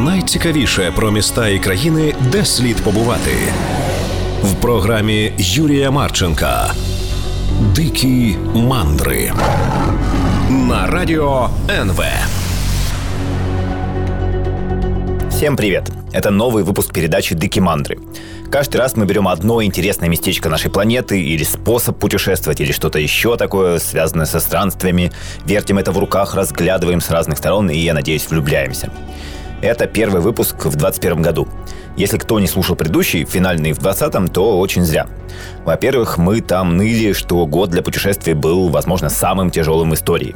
найцікавіше про міста і країни, де слід побувати в програмі Юрія Марченка. Дикі мандри на радио НВ. Всем привет! Это новый выпуск передачи «Дыки мандры». Каждый раз мы берем одно интересное местечко нашей планеты или способ путешествовать, или что-то еще такое, связанное со странствиями, вертим это в руках, разглядываем с разных сторон и, я надеюсь, влюбляемся. Это первый выпуск в 2021 году. Если кто не слушал предыдущий, финальный в 2020, то очень зря. Во-первых, мы там ныли, что год для путешествий был, возможно, самым тяжелым в истории.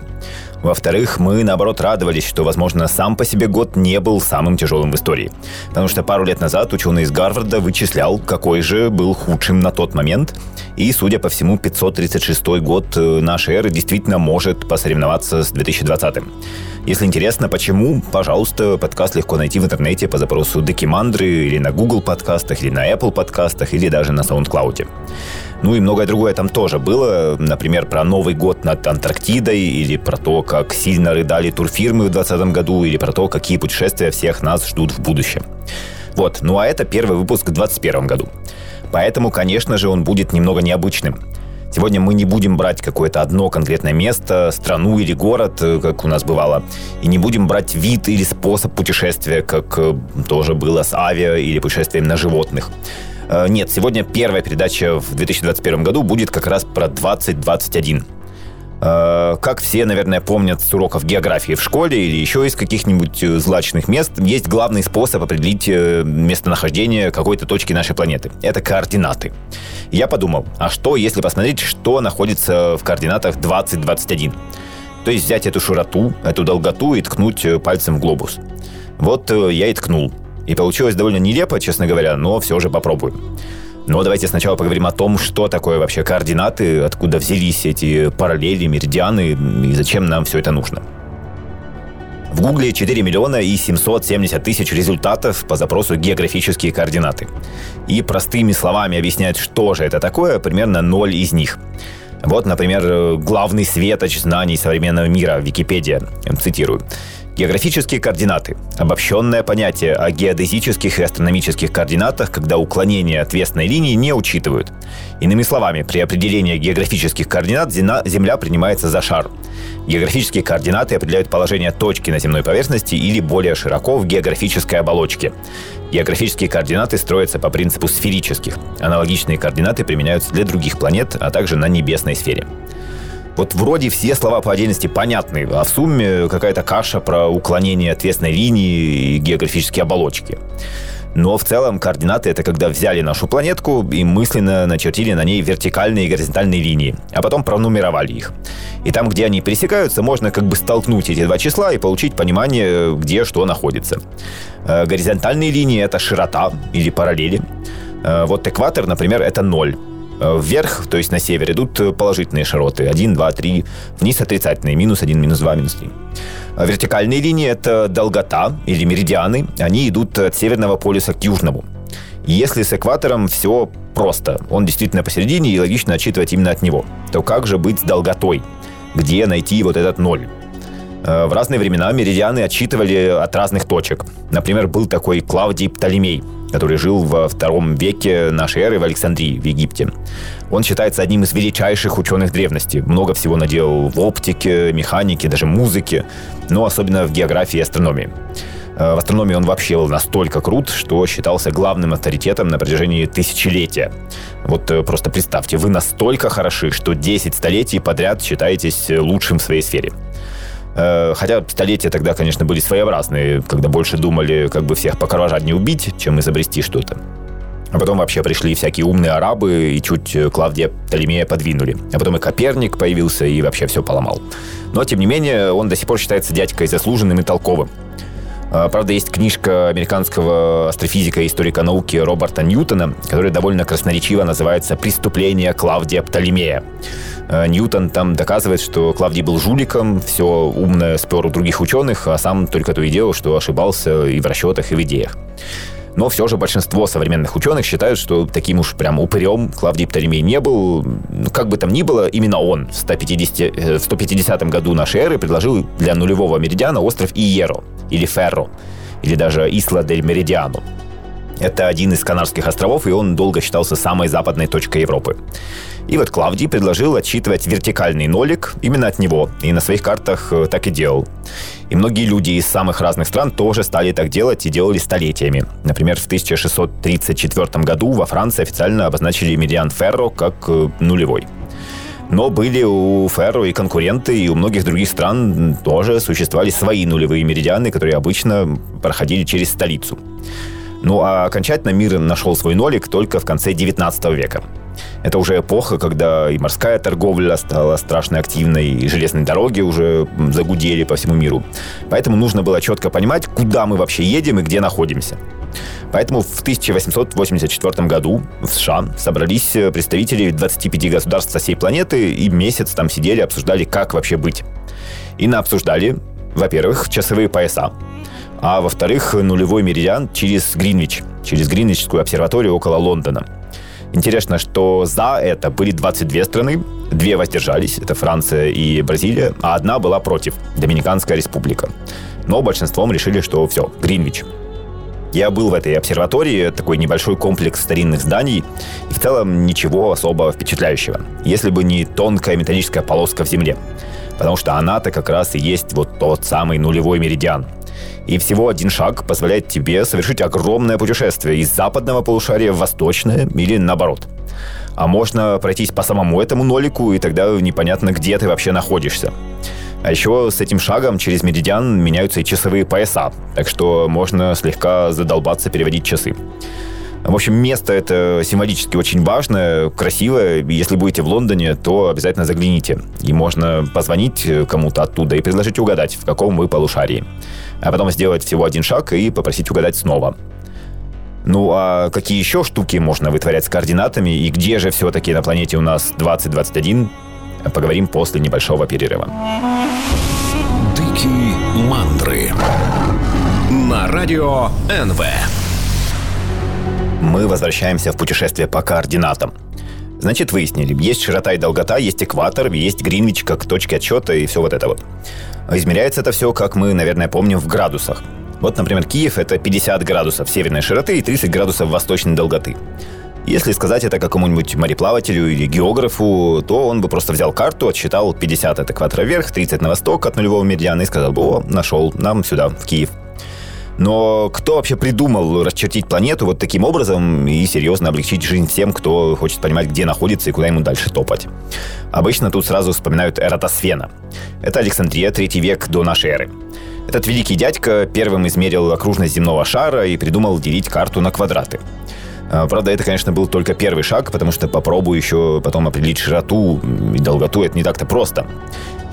Во-вторых, мы, наоборот, радовались, что, возможно, сам по себе год не был самым тяжелым в истории. Потому что пару лет назад ученый из Гарварда вычислял, какой же был худшим на тот момент. И, судя по всему, 536 год э, нашей эры действительно может посоревноваться с 2020. Если интересно, почему, пожалуйста, подкаст легко найти в интернете по запросу Декимандры или на Google подкастах, или на Apple подкастах, или даже на SoundCloud. Ну и многое другое там тоже было. Например, про Новый год над Антарктидой, или про то, как сильно рыдали турфирмы в 2020 году, или про то, какие путешествия всех нас ждут в будущем. Вот, ну а это первый выпуск в 2021 году. Поэтому, конечно же, он будет немного необычным. Сегодня мы не будем брать какое-то одно конкретное место, страну или город, э, как у нас бывало, и не будем брать вид или способ путешествия, как э, тоже было с авиа или путешествием на животных. Э, нет, сегодня первая передача в 2021 году будет как раз про 2021. Э, как все, наверное, помнят с уроков географии в школе или еще из каких-нибудь э, злачных мест, есть главный способ определить местонахождение какой-то точки нашей планеты. Это координаты. Я подумал, а что, если посмотреть, что находится в координатах 2021? То есть взять эту широту, эту долготу и ткнуть пальцем в глобус. Вот я и ткнул. И получилось довольно нелепо, честно говоря, но все же попробуем. Но давайте сначала поговорим о том, что такое вообще координаты, откуда взялись эти параллели, меридианы и зачем нам все это нужно. В Гугле 4 миллиона и 770 тысяч результатов по запросу «географические координаты». И простыми словами объяснять, что же это такое, примерно ноль из них. Вот, например, главный светоч знаний современного мира, Википедия, цитирую. Географические координаты – обобщенное понятие о геодезических и астрономических координатах, когда уклонение отвесной линии не учитывают. Иными словами, при определении географических координат Земля принимается за шар. Географические координаты определяют положение точки на земной поверхности или более широко в географической оболочке. Географические координаты строятся по принципу сферических. Аналогичные координаты применяются для других планет, а также на небесной сфере. Вот вроде все слова по отдельности понятны, а в сумме какая-то каша про уклонение ответственной линии и географические оболочки. Но в целом координаты — это когда взяли нашу планетку и мысленно начертили на ней вертикальные и горизонтальные линии, а потом пронумеровали их. И там, где они пересекаются, можно как бы столкнуть эти два числа и получить понимание, где что находится. Э, горизонтальные линии — это широта или параллели. Э, вот экватор, например, это ноль. Э, вверх, то есть на север, идут э, положительные широты. 1, 2, 3. Вниз отрицательные. Минус 1, минус 2, минус 3. А вертикальные линии – это долгота или меридианы. Они идут от северного полюса к южному. Если с экватором все просто, он действительно посередине и логично отчитывать именно от него, то как же быть с долготой? Где найти вот этот ноль? Э, в разные времена меридианы отсчитывали от разных точек. Например, был такой Клавдий Птолемей – который жил во втором веке нашей эры в Александрии, в Египте. Он считается одним из величайших ученых древности. Много всего наделал в оптике, механике, даже музыке, но особенно в географии и астрономии. Э, в астрономии он вообще был настолько крут, что считался главным авторитетом на протяжении тысячелетия. Вот э, просто представьте, вы настолько хороши, что 10 столетий подряд считаетесь лучшим в своей сфере. Э, хотя столетия тогда, конечно, были своеобразные, когда больше думали, как бы всех покровожать не убить, чем изобрести что-то. А потом вообще пришли всякие умные арабы и чуть э, Клавдия Птолемея подвинули. А потом и Коперник появился и вообще все поломал. Но, тем не менее, он до сих пор считается дядькой заслуженным и толковым. А, правда, есть книжка американского астрофизика и историка науки Роберта Ньютона, которая довольно красноречиво называется «Преступление Клавдия Птолемея». А, Ньютон там доказывает, что Клавдий был жуликом, все умное спер у других ученых, а сам только то и делал, что ошибался и в расчетах, и в идеях. Но все же большинство современных ученых считают, что таким уж прям упырем Клавдий Птолемей не был. Ну, как бы там ни было, именно он в 150, э, в 150 году нашей эры предложил для нулевого меридиана остров Иеро, или Ферро. или даже Исла дель Меридиано. Это один из Канарских островов, и он долго считался самой западной точкой Европы. И вот Клавдий предложил отсчитывать вертикальный нолик именно от него, и на своих картах э, так и делал. И многие люди из самых разных стран тоже стали так делать и делали столетиями. Например, в 1634 году во Франции официально обозначили медиан Ферро как э, нулевой. Но были у Ферро и конкуренты, и у многих других стран тоже существовали свои нулевые меридианы, которые обычно проходили через столицу. Ну а окончательно мир нашел свой нолик только в конце 19 века. Это уже эпоха, когда и морская торговля стала страшно активной, и железные дороги уже загудели по всему миру. Поэтому нужно было четко понимать, куда мы вообще едем и где находимся. Поэтому в 1884 году в США собрались представители 25 государств со всей планеты и месяц там сидели, обсуждали, как вообще быть. И на обсуждали, во-первых, часовые пояса, а во-вторых, нулевой меридиан через Гринвич, через Гринвичскую обсерваторию около Лондона. Интересно, что за это были 22 страны, две воздержались, это Франция и Бразилия, а одна была против, Доминиканская республика. Но большинством решили, что все, Гринвич. Я был в этой обсерватории, такой небольшой комплекс старинных зданий, и в целом ничего особо впечатляющего, если бы не тонкая металлическая полоска в земле. Потому что она-то как раз и есть вот тот самый нулевой меридиан, и всего один шаг позволяет тебе совершить огромное путешествие из западного полушария в восточное или наоборот. А можно пройтись по самому этому нолику, и тогда непонятно, где ты вообще находишься. А еще с этим шагом через меридиан меняются и часовые пояса, так что можно слегка задолбаться переводить часы. В общем, место это символически очень важное, красивое. Если будете в Лондоне, то обязательно загляните. И можно позвонить кому-то оттуда и предложить угадать, в каком вы полушарии а потом сделать всего один шаг и попросить угадать снова. Ну а какие еще штуки можно вытворять с координатами и где же все-таки на планете у нас 2021, поговорим после небольшого перерыва. Дикие мандры на радио НВ. Мы возвращаемся в путешествие по координатам. Значит, выяснили, есть широта и долгота, есть экватор, есть Гринвич как точки отсчета и все вот это вот. Измеряется это все, как мы, наверное, помним, в градусах. Вот, например, Киев – это 50 градусов северной широты и 30 градусов восточной долготы. Если сказать это какому-нибудь мореплавателю или географу, то он бы просто взял карту, отсчитал 50 от экватора вверх, 30 на восток от нулевого медиана и сказал бы, о, нашел, нам сюда, в Киев. Но кто вообще придумал расчертить планету вот таким образом и серьезно облегчить жизнь всем, кто хочет понимать, где находится и куда ему дальше топать? Обычно тут сразу вспоминают Эратосфена. Это Александрия, третий век до нашей эры. Этот великий дядька первым измерил окружность земного шара и придумал делить карту на квадраты. А, правда, это, конечно, был только первый шаг, потому что попробую еще потом определить широту и долготу. Это не так-то просто.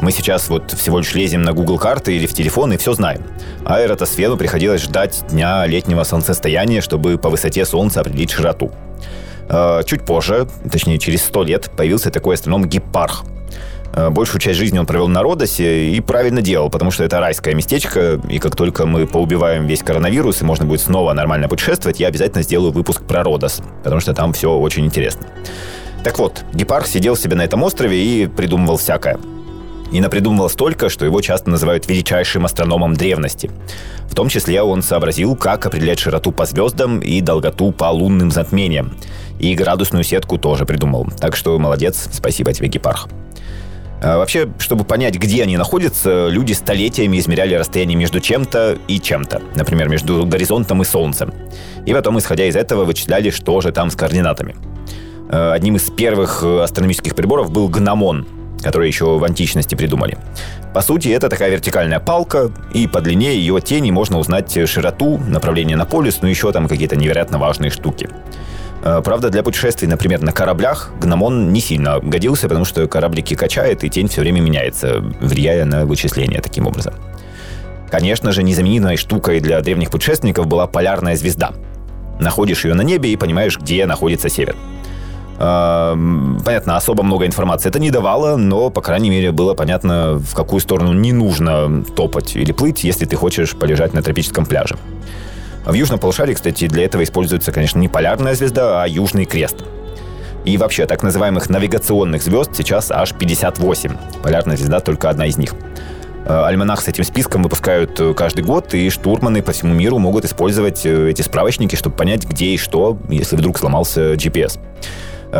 Мы сейчас вот всего лишь лезем на Google карты или в телефон и все знаем. А приходилось ждать дня летнего солнцестояния, чтобы по высоте Солнца определить широту. А, чуть позже, точнее через 100 лет, появился такой астроном Гиппарх. А, большую часть жизни он провел на Родосе и правильно делал, потому что это райское местечко, и как только мы поубиваем весь коронавирус и можно будет снова нормально путешествовать, я обязательно сделаю выпуск про Родос, потому что там все очень интересно. Так вот, Гепарх сидел себе на этом острове и придумывал всякое и напридумывал столько, что его часто называют величайшим астрономом древности. В том числе он сообразил, как определять широту по звездам и долготу по лунным затмениям. И градусную сетку тоже придумал. Так что молодец, спасибо тебе, Гепарх. А вообще, чтобы понять, где они находятся, люди столетиями измеряли расстояние между чем-то и чем-то. Например, между горизонтом и Солнцем. И потом, исходя из этого, вычисляли, что же там с координатами. А, одним из первых э, астрономических приборов был гномон – которые еще в античности придумали. По сути, это такая вертикальная палка, и по длине ее тени можно узнать широту, направление на полюс, ну еще там какие-то невероятно важные штуки. Э, правда, для путешествий, например, на кораблях гномон не сильно годился, потому что кораблики качает, и тень все время меняется, влияя на вычисления таким образом. Конечно же, незаменимой штукой для древних путешественников была полярная звезда. Находишь ее на небе и понимаешь, где находится север. Понятно, особо много информации это не давало, но, по крайней мере, было понятно, в какую сторону не нужно топать или плыть, если ты хочешь полежать на тропическом пляже. В южном полушарии, кстати, для этого используется, конечно, не полярная звезда, а южный крест. И вообще, так называемых навигационных звезд сейчас аж 58. Полярная звезда только одна из них. Э, альманах с этим списком выпускают э, каждый год, и штурманы по всему миру могут использовать э, эти справочники, чтобы понять, где и что, если вдруг сломался GPS.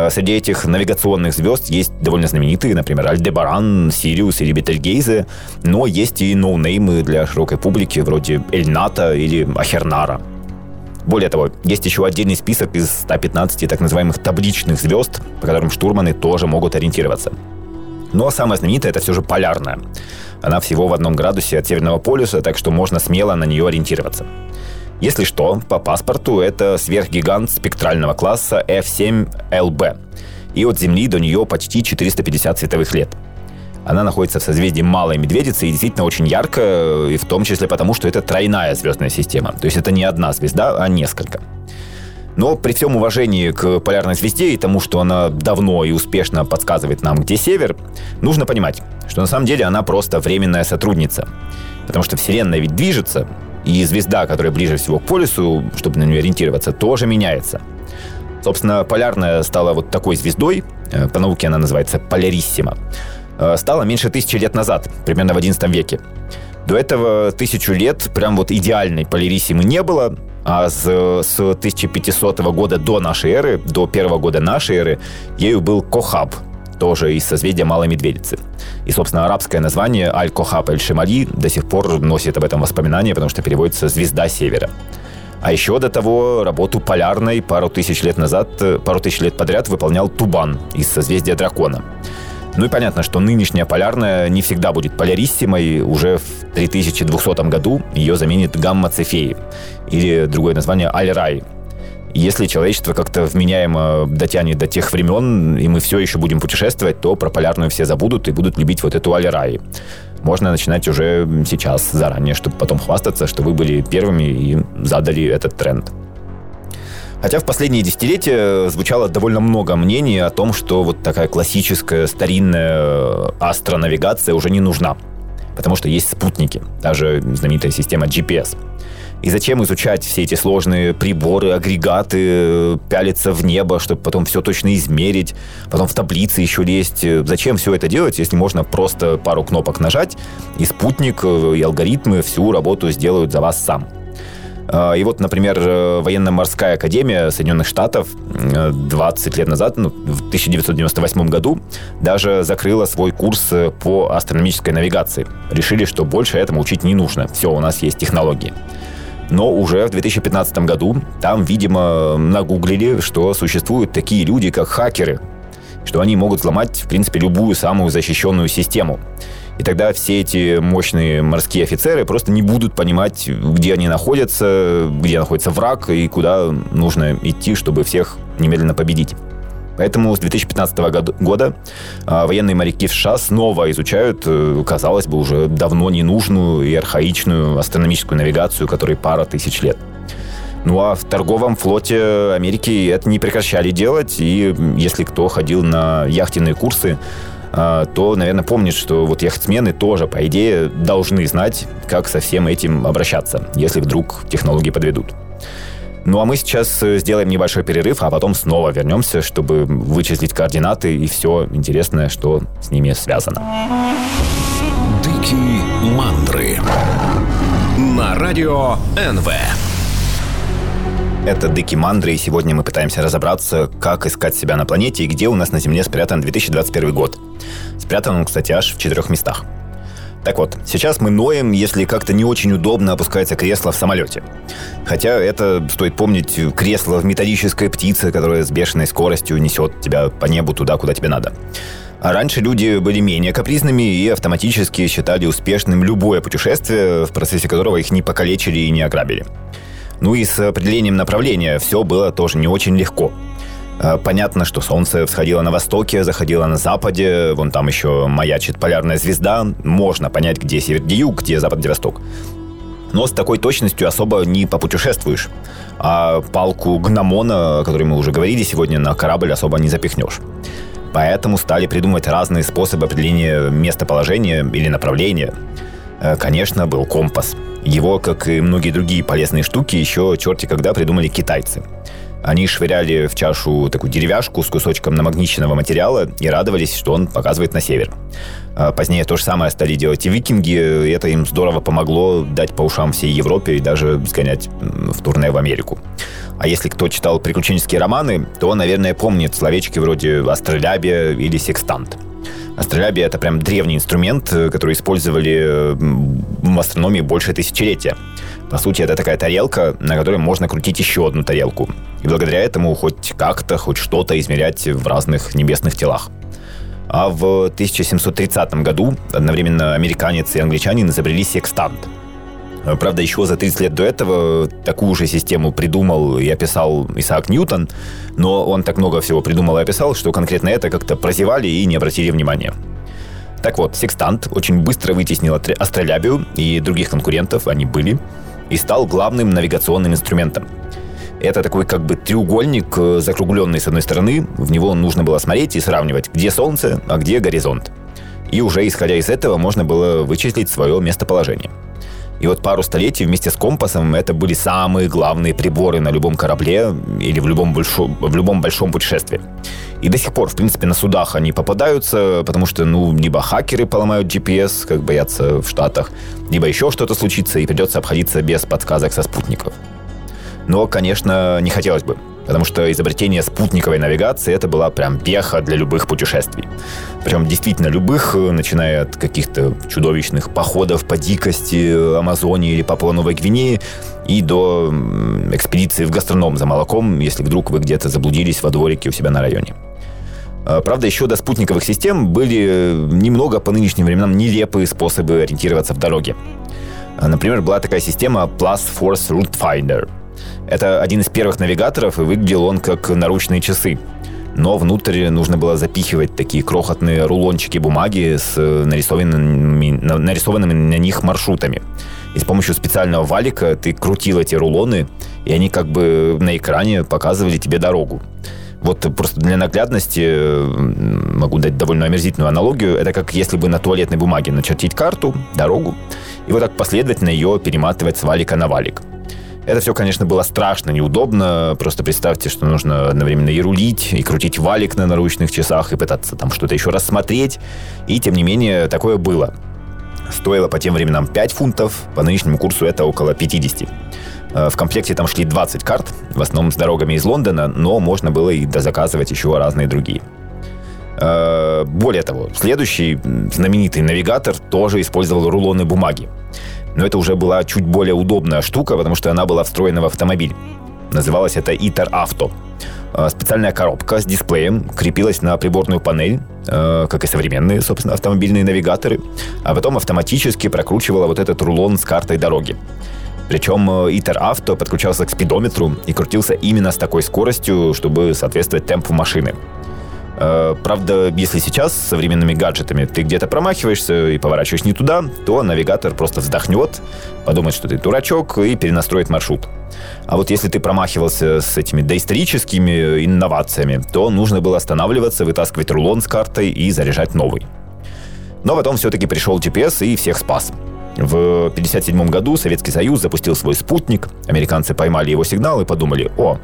Среди этих навигационных звезд есть довольно знаменитые, например, Альдебаран, Сириус или Бетельгейзе, но есть и ноунеймы для широкой публики, вроде Эльната или Ахернара. Более того, есть еще отдельный список из 115 так называемых табличных звезд, по которым штурманы тоже могут ориентироваться. Но самая знаменитая это все же полярная. Она всего в одном градусе от Северного полюса, так что можно смело на нее ориентироваться. Если что, по паспорту это сверхгигант спектрального класса F7LB. И от Земли до нее почти 450 световых лет. Она находится в созвездии Малой Медведицы и действительно очень яркая, и в том числе потому, что это тройная звездная система. То есть это не одна звезда, а несколько. Но при всем уважении к полярной звезде и тому, что она давно и успешно подсказывает нам, где север, нужно понимать, что на самом деле она просто временная сотрудница. Потому что Вселенная ведь движется, и звезда, которая ближе всего к полюсу, чтобы на нее ориентироваться, тоже меняется. Собственно, полярная стала вот такой звездой, э, по науке она называется Поляриссима, э, стала меньше тысячи лет назад, примерно в XI веке. До этого тысячу лет прям вот идеальной Поляриссимы не было, а с, с 1500 года до нашей эры, до первого года нашей эры, ею был Кохаб, тоже из созвездия Малой Медведицы. И, собственно, арабское название Аль-Кохаб Эль-Шимали до сих пор носит об этом воспоминания, потому что переводится «Звезда Севера». А еще до того работу полярной пару тысяч лет назад, пару тысяч лет подряд выполнял Тубан из созвездия Дракона. Ну и понятно, что нынешняя полярная не всегда будет поляриссимой. Уже в 3200 году ее заменит гамма Цефеи, или другое название Аль-Рай. Если человечество как-то вменяемо дотянет до тех времен, и мы все еще будем путешествовать, то про полярную все забудут и будут любить вот эту Аль-Рай. Можно начинать уже сейчас, заранее, чтобы потом хвастаться, что вы были первыми и задали этот тренд. Хотя в последние десятилетия звучало довольно много мнений о том, что вот такая классическая старинная астронавигация уже не нужна. Потому что есть спутники, даже знаменитая система GPS. И зачем изучать все эти сложные приборы, агрегаты, пялиться в небо, чтобы потом все точно измерить, потом в таблицы еще лезть? Зачем все это делать, если можно просто пару кнопок нажать, и спутник и алгоритмы всю работу сделают за вас сам? А, и вот, например, э, военно-морская академия Соединенных Штатов 20 лет назад, ну, в 1998 году, даже закрыла свой курс э, по астрономической навигации. Решили, что больше этому учить не нужно. Все, у нас есть технологии. Но уже в 2015 году там, видимо, нагуглили, что существуют такие люди, как хакеры, что они могут взломать, в принципе, любую самую защищенную систему. И тогда все эти мощные морские офицеры просто не будут понимать, где они находятся, где находится враг и куда нужно идти, чтобы всех немедленно победить. Поэтому с 2015 года а, военные моряки в США снова изучают, э, казалось бы, уже давно ненужную и архаичную астрономическую навигацию, которой пара тысяч лет. Ну а в торговом флоте Америки это не прекращали делать, и если кто ходил на яхтенные курсы, то, наверное, помнит, что вот яхтсмены тоже, по идее, должны знать, как со всем этим обращаться, если вдруг технологии подведут. Ну а мы сейчас э, сделаем небольшой перерыв, а потом снова вернемся, чтобы вычислить координаты и все интересное, что с ними связано. Дикие мандры на радио НВ. Это Дыки Мандры, и сегодня мы пытаемся разобраться, как искать себя на планете и где у нас на Земле спрятан 2021 год. Спрятан он, кстати, аж в четырех местах. Так вот, сейчас мы ноем, если как-то не очень удобно опускается кресло в самолете. Хотя это, стоит помнить, кресло в металлической птице, которая с бешеной скоростью несет тебя по небу туда, куда тебе надо. А раньше люди были менее капризными и автоматически считали успешным любое путешествие, в процессе которого их не покалечили и не ограбили. Ну и с определением направления все было тоже не очень легко. Э, понятно, что солнце всходило на востоке, заходило на западе, вон там еще маячит полярная звезда. Можно понять, где север, где юг, где запад, где восток. Но с такой точностью особо не попутешествуешь. А палку гномона, о которой мы уже говорили сегодня, на корабль особо не запихнешь. Поэтому стали придумывать разные способы определения местоположения или направления. Э, конечно, был компас. Его, как и многие другие полезные штуки, еще черти когда придумали китайцы – Они швыряли в чашу такую деревяшку с кусочком намагниченного материала и радовались, что он показывает на север. А позднее то же самое стали делать и викинги, и это им здорово помогло дать по ушам всей Европе и даже сгонять в турне в Америку. А если кто читал приключенческие романы, то, наверное, помнит словечки вроде «астролябия» или «секстант». Астролябия — это прям древний инструмент, который использовали в астрономии больше тысячелетия. По сути, это такая тарелка, на которой можно крутить еще одну тарелку. И благодаря этому хоть как-то, хоть что-то измерять в разных небесных телах. А в 1730 году одновременно американец и англичанин изобрели секстант. Правда, еще за 30 лет до этого такую же систему придумал и описал Исаак Ньютон, но он так много всего придумал и описал, что конкретно это как-то прозевали и не обратили внимания. Так вот, секстант очень быстро вытеснил астролябию и других конкурентов, они были, и стал главным навигационным инструментом. Это такой как бы треугольник, э, закругленный с одной стороны. В него нужно было смотреть и сравнивать, где Солнце, а где горизонт. И уже исходя из этого можно было вычислить свое местоположение. И вот пару столетий вместе с компасом это были самые главные приборы на любом корабле или в любом, большом, в любом большом путешествии. И до сих пор, в принципе, на судах они попадаются, потому что, ну, либо хакеры поломают GPS, как боятся в Штатах, либо еще что-то случится, и придется обходиться без подсказок со спутников. Но, конечно, не хотелось бы потому что изобретение спутниковой навигации это была прям пеха для любых путешествий. Причем действительно любых, начиная от каких-то чудовищных походов по дикости Амазонии или Папуа Новой Гвинеи и до экспедиции в гастроном за молоком, если вдруг вы где-то заблудились во дворике у себя на районе. А, правда, еще до спутниковых систем были немного по нынешним временам нелепые способы ориентироваться в дороге. А, например, была такая система Plus Force Route Finder – это один из первых навигаторов, и выглядел он как наручные часы. Но внутрь нужно было запихивать такие крохотные рулончики бумаги с нарисованными, нарисованными на них маршрутами. И с помощью специального валика ты крутил эти рулоны, и они как бы на экране показывали тебе дорогу. Вот просто для наглядности могу дать довольно омерзительную аналогию. Это как если бы на туалетной бумаге начертить карту, дорогу, и вот так последовательно ее перематывать с валика на валик. Это все, конечно, было страшно, неудобно. Просто представьте, что нужно одновременно и рулить, и крутить валик на наручных часах, и пытаться там что-то еще рассмотреть. И, тем не менее, такое было. Стоило по тем временам 5 фунтов, по нынешнему курсу это около 50. Э, в комплекте там шли 20 карт, в основном с дорогами из Лондона, но можно было и дозаказывать еще разные другие. Э, более того, следующий знаменитый навигатор тоже использовал рулоны бумаги. Но это уже была чуть более удобная штука, потому что она была встроена в автомобиль. Называлась это ITER Auto. Э, специальная коробка с дисплеем крепилась на приборную панель, э, как и современные, собственно, автомобильные навигаторы, а потом автоматически прокручивала вот этот рулон с картой дороги. Причем ITER Auto подключался к спидометру и крутился именно с такой скоростью, чтобы соответствовать темпу машины. Э, правда, если сейчас с современными гаджетами ты где-то промахиваешься и поворачиваешь не туда, то навигатор просто вздохнет, подумает, что ты дурачок и перенастроит маршрут. А вот если ты промахивался с этими доисторическими инновациями, то нужно было останавливаться, вытаскивать рулон с картой и заряжать новый. Но потом все-таки пришел GPS и всех спас. В 1957 году Советский Союз запустил свой спутник, американцы поймали его сигнал и подумали, о,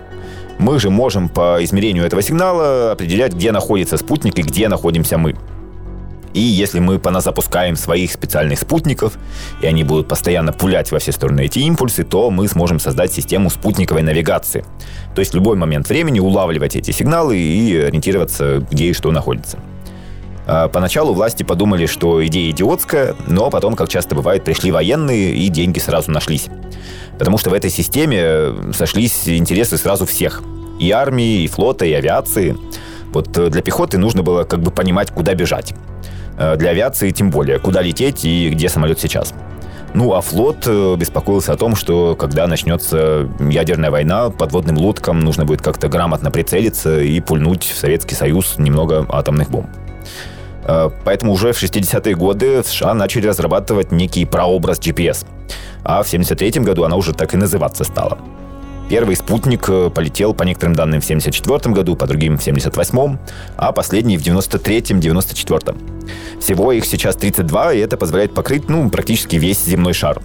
мы же можем по измерению этого сигнала определять, где находится спутник и где находимся мы. И если мы поназапускаем своих специальных спутников, и они будут постоянно пулять во все стороны эти импульсы, то мы сможем создать систему спутниковой навигации. То есть в любой момент времени улавливать эти сигналы и ориентироваться, где и что находится. А поначалу власти подумали, что идея идиотская, но потом, как часто бывает, пришли военные и деньги сразу нашлись. Потому что в этой системе сошлись интересы сразу всех. И армии, и флота, и авиации. Вот э, для пехоты нужно было как бы понимать, куда бежать. Э, для авиации тем более, куда лететь и где самолет сейчас. Ну, а флот э, беспокоился о том, что когда начнется ядерная война, подводным лодкам нужно будет как-то грамотно прицелиться и пульнуть в Советский Союз немного атомных бомб. Поэтому уже в 60-е годы США начали разрабатывать некий прообраз GPS – а в 1973 году она уже так и называться стала. Первый спутник э, полетел, по некоторым данным, в 1974 году, по другим в 1978, а последний в 1993-1994. Всего их сейчас 32, и это позволяет покрыть ну, практически весь земной шар.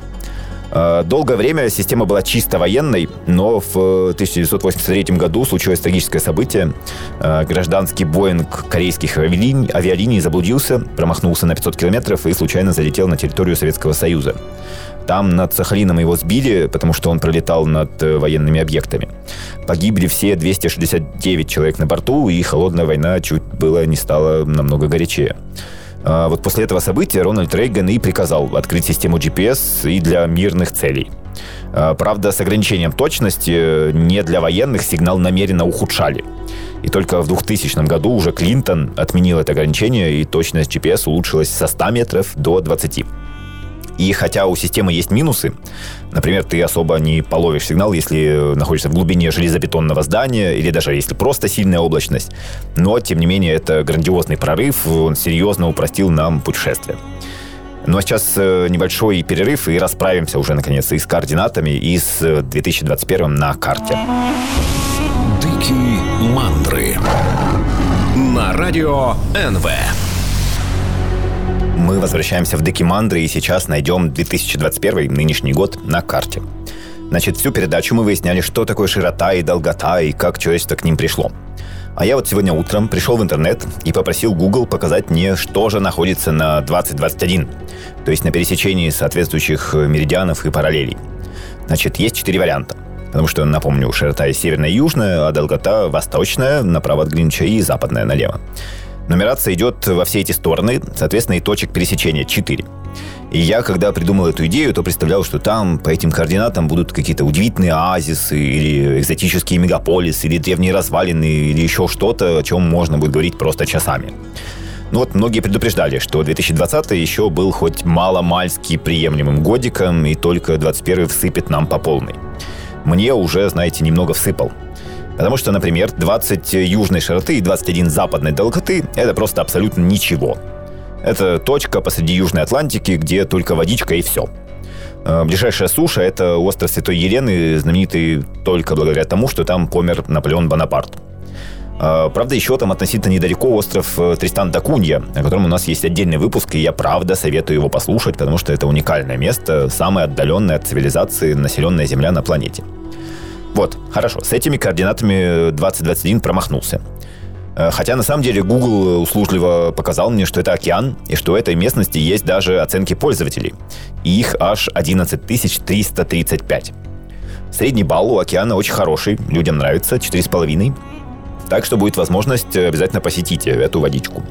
Э, долгое время система была чисто военной, но в 1983 году случилось трагическое событие. Э, гражданский Боинг корейских авиалиний, заблудился, промахнулся на 500 километров и случайно залетел на территорию Советского Союза. Там над Сахалином его сбили, потому что он пролетал над э, военными объектами. Погибли все 269 человек на борту, и холодная война чуть было не стала намного горячее. А вот после этого события Рональд Рейган и приказал открыть систему GPS и для мирных целей. А, правда, с ограничением точности э, не для военных сигнал намеренно ухудшали. И только в 2000 году уже Клинтон отменил это ограничение, и точность GPS улучшилась со 100 метров до 20. И хотя у системы есть минусы, например, ты особо не половишь сигнал, если находишься в глубине железобетонного здания или даже если просто сильная облачность, но, тем не менее, это грандиозный прорыв, он серьезно упростил нам путешествие. Ну а сейчас э, небольшой перерыв и расправимся уже наконец и с координатами, и с 2021 на карте. Дикие мандры на радио НВ. Мы возвращаемся в Декимандры и сейчас найдем 2021 нынешний год на карте. Значит, всю передачу мы выясняли, что такое широта и долгота, и как человечество к ним пришло. А я вот сегодня утром пришел в интернет и попросил Google показать мне, что же находится на 2021, то есть на пересечении соответствующих меридианов и параллелей. Значит, есть четыре варианта. Потому что, напомню, широта северная и южная, а долгота восточная, направо от Гринча и западная налево. Нумерация идет во все эти стороны, соответственно, и точек пересечения 4. И я, когда придумал эту идею, то представлял, что там по этим координатам будут какие-то удивительные оазисы, или экзотические мегаполисы, или древние развалины, или еще что-то, о чем можно будет говорить просто часами. Ну вот многие предупреждали, что 2020 еще был хоть мало-мальски приемлемым годиком, и только 21 всыпет нам по полной. Мне уже, знаете, немного всыпал. Потому что, например, 20 южной широты и 21 западной долготы – это просто абсолютно ничего. Это точка посреди Южной Атлантики, где только водичка и все. Э, ближайшая суша – это остров Святой Елены, знаменитый только благодаря тому, что там помер Наполеон Бонапарт. Э, правда, еще там относительно недалеко остров э, Тристан да Кунья, о котором у нас есть отдельный выпуск, и я правда советую его послушать, потому что это уникальное место, самое отдаленное от цивилизации населенная земля на планете. Вот, хорошо, с этими координатами 2021 промахнулся. Э, хотя на самом деле Google услужливо показал мне, что это океан, и что у этой местности есть даже оценки пользователей. И их аж 11 335. Средний балл у океана очень хороший, людям нравится, 4,5. Так что будет возможность обязательно посетить эту водичку.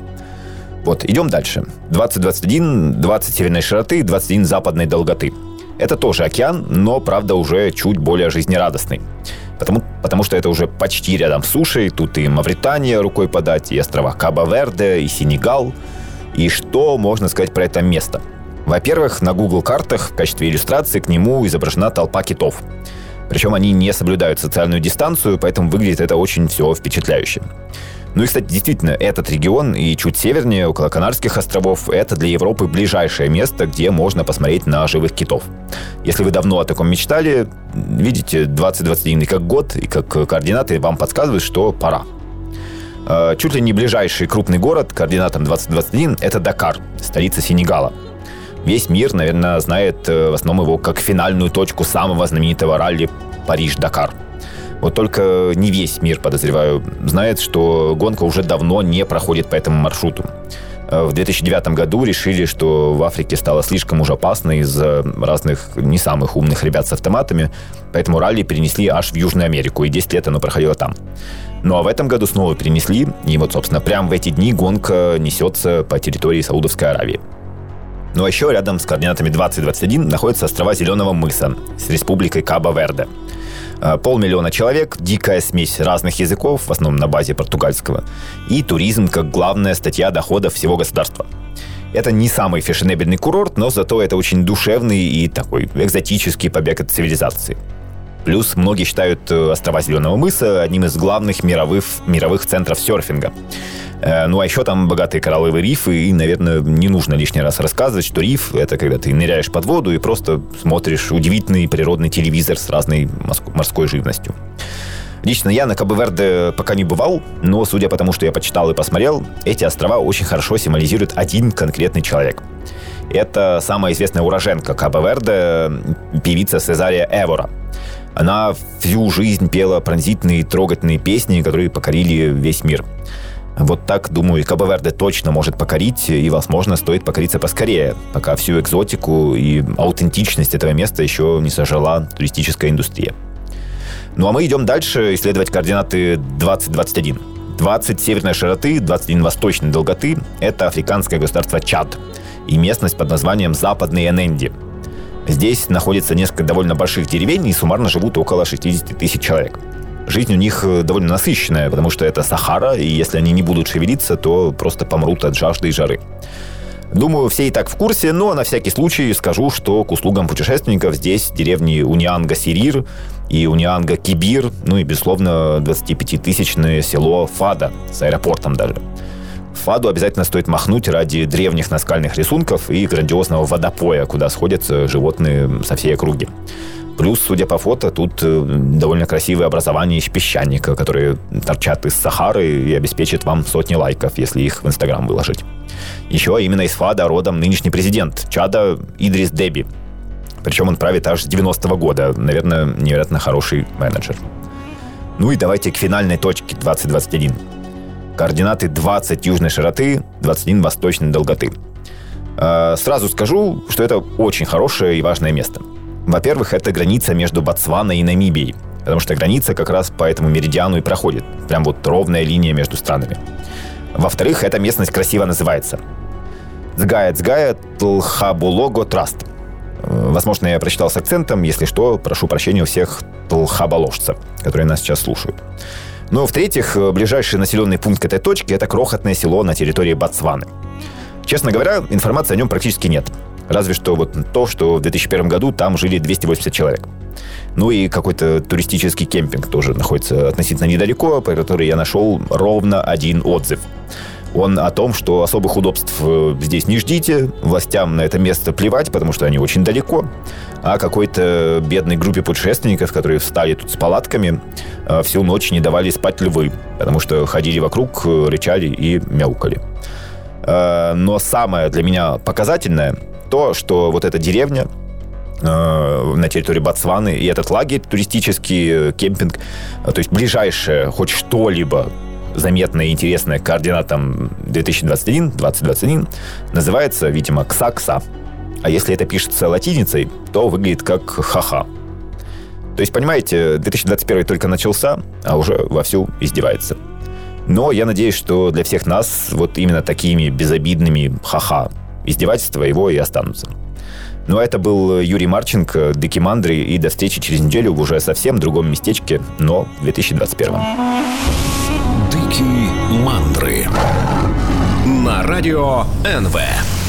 Вот, идем дальше. 2021, 20 северной широты, 21 западной долготы. Это тоже океан, но, правда, уже чуть более жизнерадостный. Потому, потому что это уже почти рядом с сушей. Тут и Мавритания рукой подать, и острова Каба-Верде, и Сенегал. И что можно сказать про это место? Во-первых, на Google картах в качестве иллюстрации к нему изображена толпа китов. Причем они не соблюдают социальную дистанцию, поэтому выглядит это очень все впечатляюще. Ну и, кстати, действительно, этот регион и чуть севернее, около Канарских островов, это для Европы ближайшее место, где можно посмотреть на живых китов. Если вы давно о таком мечтали, видите, 2021 и как год, и как координаты вам подсказывают, что пора. А, чуть ли не ближайший крупный город координатом 2021 – это Дакар, столица Сенегала. Весь мир, наверное, знает э, в основном его как финальную точку самого знаменитого ралли Париж-Дакар – вот только не весь мир, подозреваю, знает, что гонка уже давно не проходит по этому маршруту. Э, в 2009 году решили, что в Африке стало слишком уж опасно из-за разных не самых умных ребят с автоматами, поэтому ралли перенесли аж в Южную Америку, и 10 лет оно проходило там. Ну а в этом году снова перенесли, и вот, собственно, прямо в эти дни гонка несется по территории Саудовской Аравии. Ну а еще рядом с координатами 2021 находятся острова Зеленого мыса с республикой Каба-Верде – полмиллиона человек, дикая смесь разных языков, в основном на базе португальского, и туризм как главная статья доходов всего государства. Это не самый фешенебельный курорт, но зато это очень душевный и такой экзотический побег от цивилизации. Плюс многие считают э, острова Зеленого мыса одним из главных мировых, мировых центров серфинга. Э, ну а еще там богатые коралловые рифы, и, наверное, не нужно лишний раз рассказывать, что риф — это когда ты ныряешь под воду и просто смотришь удивительный природный телевизор с разной морской живностью. Лично я на Кабо-Верде пока не бывал, но судя по тому, что я почитал и посмотрел, эти острова очень хорошо символизируют один конкретный человек. Это самая известная уроженка Кабо-Верде, певица Сезария Эвора. Она всю жизнь пела пронзительные, трогательные песни, которые покорили весь мир. Вот так, думаю, Кабо-Верде точно может покорить, и, возможно, стоит покориться поскорее, пока всю экзотику и аутентичность этого места еще не сожрала туристическая индустрия. Ну а мы идем дальше исследовать координаты 2021. 20 северной широты, 21 восточной долготы – это африканское государство Чад и местность под названием Западный Эненди. Здесь находится несколько довольно больших деревень и суммарно живут около 60 тысяч человек. Жизнь у них э, довольно насыщенная, потому что это Сахара, и если они не будут шевелиться, то просто помрут от жажды и жары. Думаю, все и так в курсе, но на всякий случай скажу, что к услугам путешественников здесь деревни Унианга-Сирир и Унианга-Кибир, ну и, безусловно, 25-тысячное село Фада с аэропортом даже. Фаду обязательно стоит махнуть ради древних наскальных рисунков и грандиозного водопоя, куда сходятся животные со всей округи. Плюс, судя по фото, тут э, довольно красивые образования из песчаника, которые торчат из Сахары и обеспечат вам сотни лайков, если их в Инстаграм выложить. Еще именно из Фада родом нынешний президент Чада Идрис Деби. Причем он правит аж с 90-го года. Наверное, невероятно хороший менеджер. Ну и давайте к финальной точке 2021. Координаты 20 южной широты, 21 восточной долготы. Э, сразу скажу, что это очень хорошее и важное место – во-первых, это граница между Ботсваной и Намибией, потому что граница как раз по этому меридиану и проходит. Прям вот ровная линия между странами. Во-вторых, эта местность красиво называется. Цгая Цгая Тлхабулого Траст. Возможно, я прочитал с акцентом. Если что, прошу прощения у всех тлхаболожцев, которые нас сейчас слушают. Ну, в-третьих, ближайший населенный пункт к этой точке – это крохотное село на территории Ботсваны. Честно говоря, информации о нем практически нет. Разве что вот то, что в 2001 году там жили 280 человек. Ну и какой-то туристический кемпинг тоже находится относительно недалеко, по который я нашел ровно один отзыв. Он о том, что особых удобств э, здесь не ждите, властям на это место плевать, потому что они очень далеко, а какой-то бедной группе путешественников, которые встали тут с палатками, э, всю ночь не давали спать львы, потому что ходили вокруг, э, рычали и мяукали. Но самое для меня показательное – то, что вот эта деревня на территории Ботсваны и этот лагерь туристический, кемпинг, то есть ближайшее хоть что-либо заметное и интересное к координатам 2021-2021 называется, видимо, Ксакса. А если это пишется латиницей, то выглядит как ха-ха. То есть, понимаете, 2021 только начался, а уже вовсю издевается. Но я надеюсь, что для всех нас вот именно такими безобидными ха-ха издевательства его и останутся. Ну а это был Юрий Марченко, Дыки Мандри, и до встречи через неделю в уже совсем другом местечке, но в 2021. Дыки Мандры на радио НВ.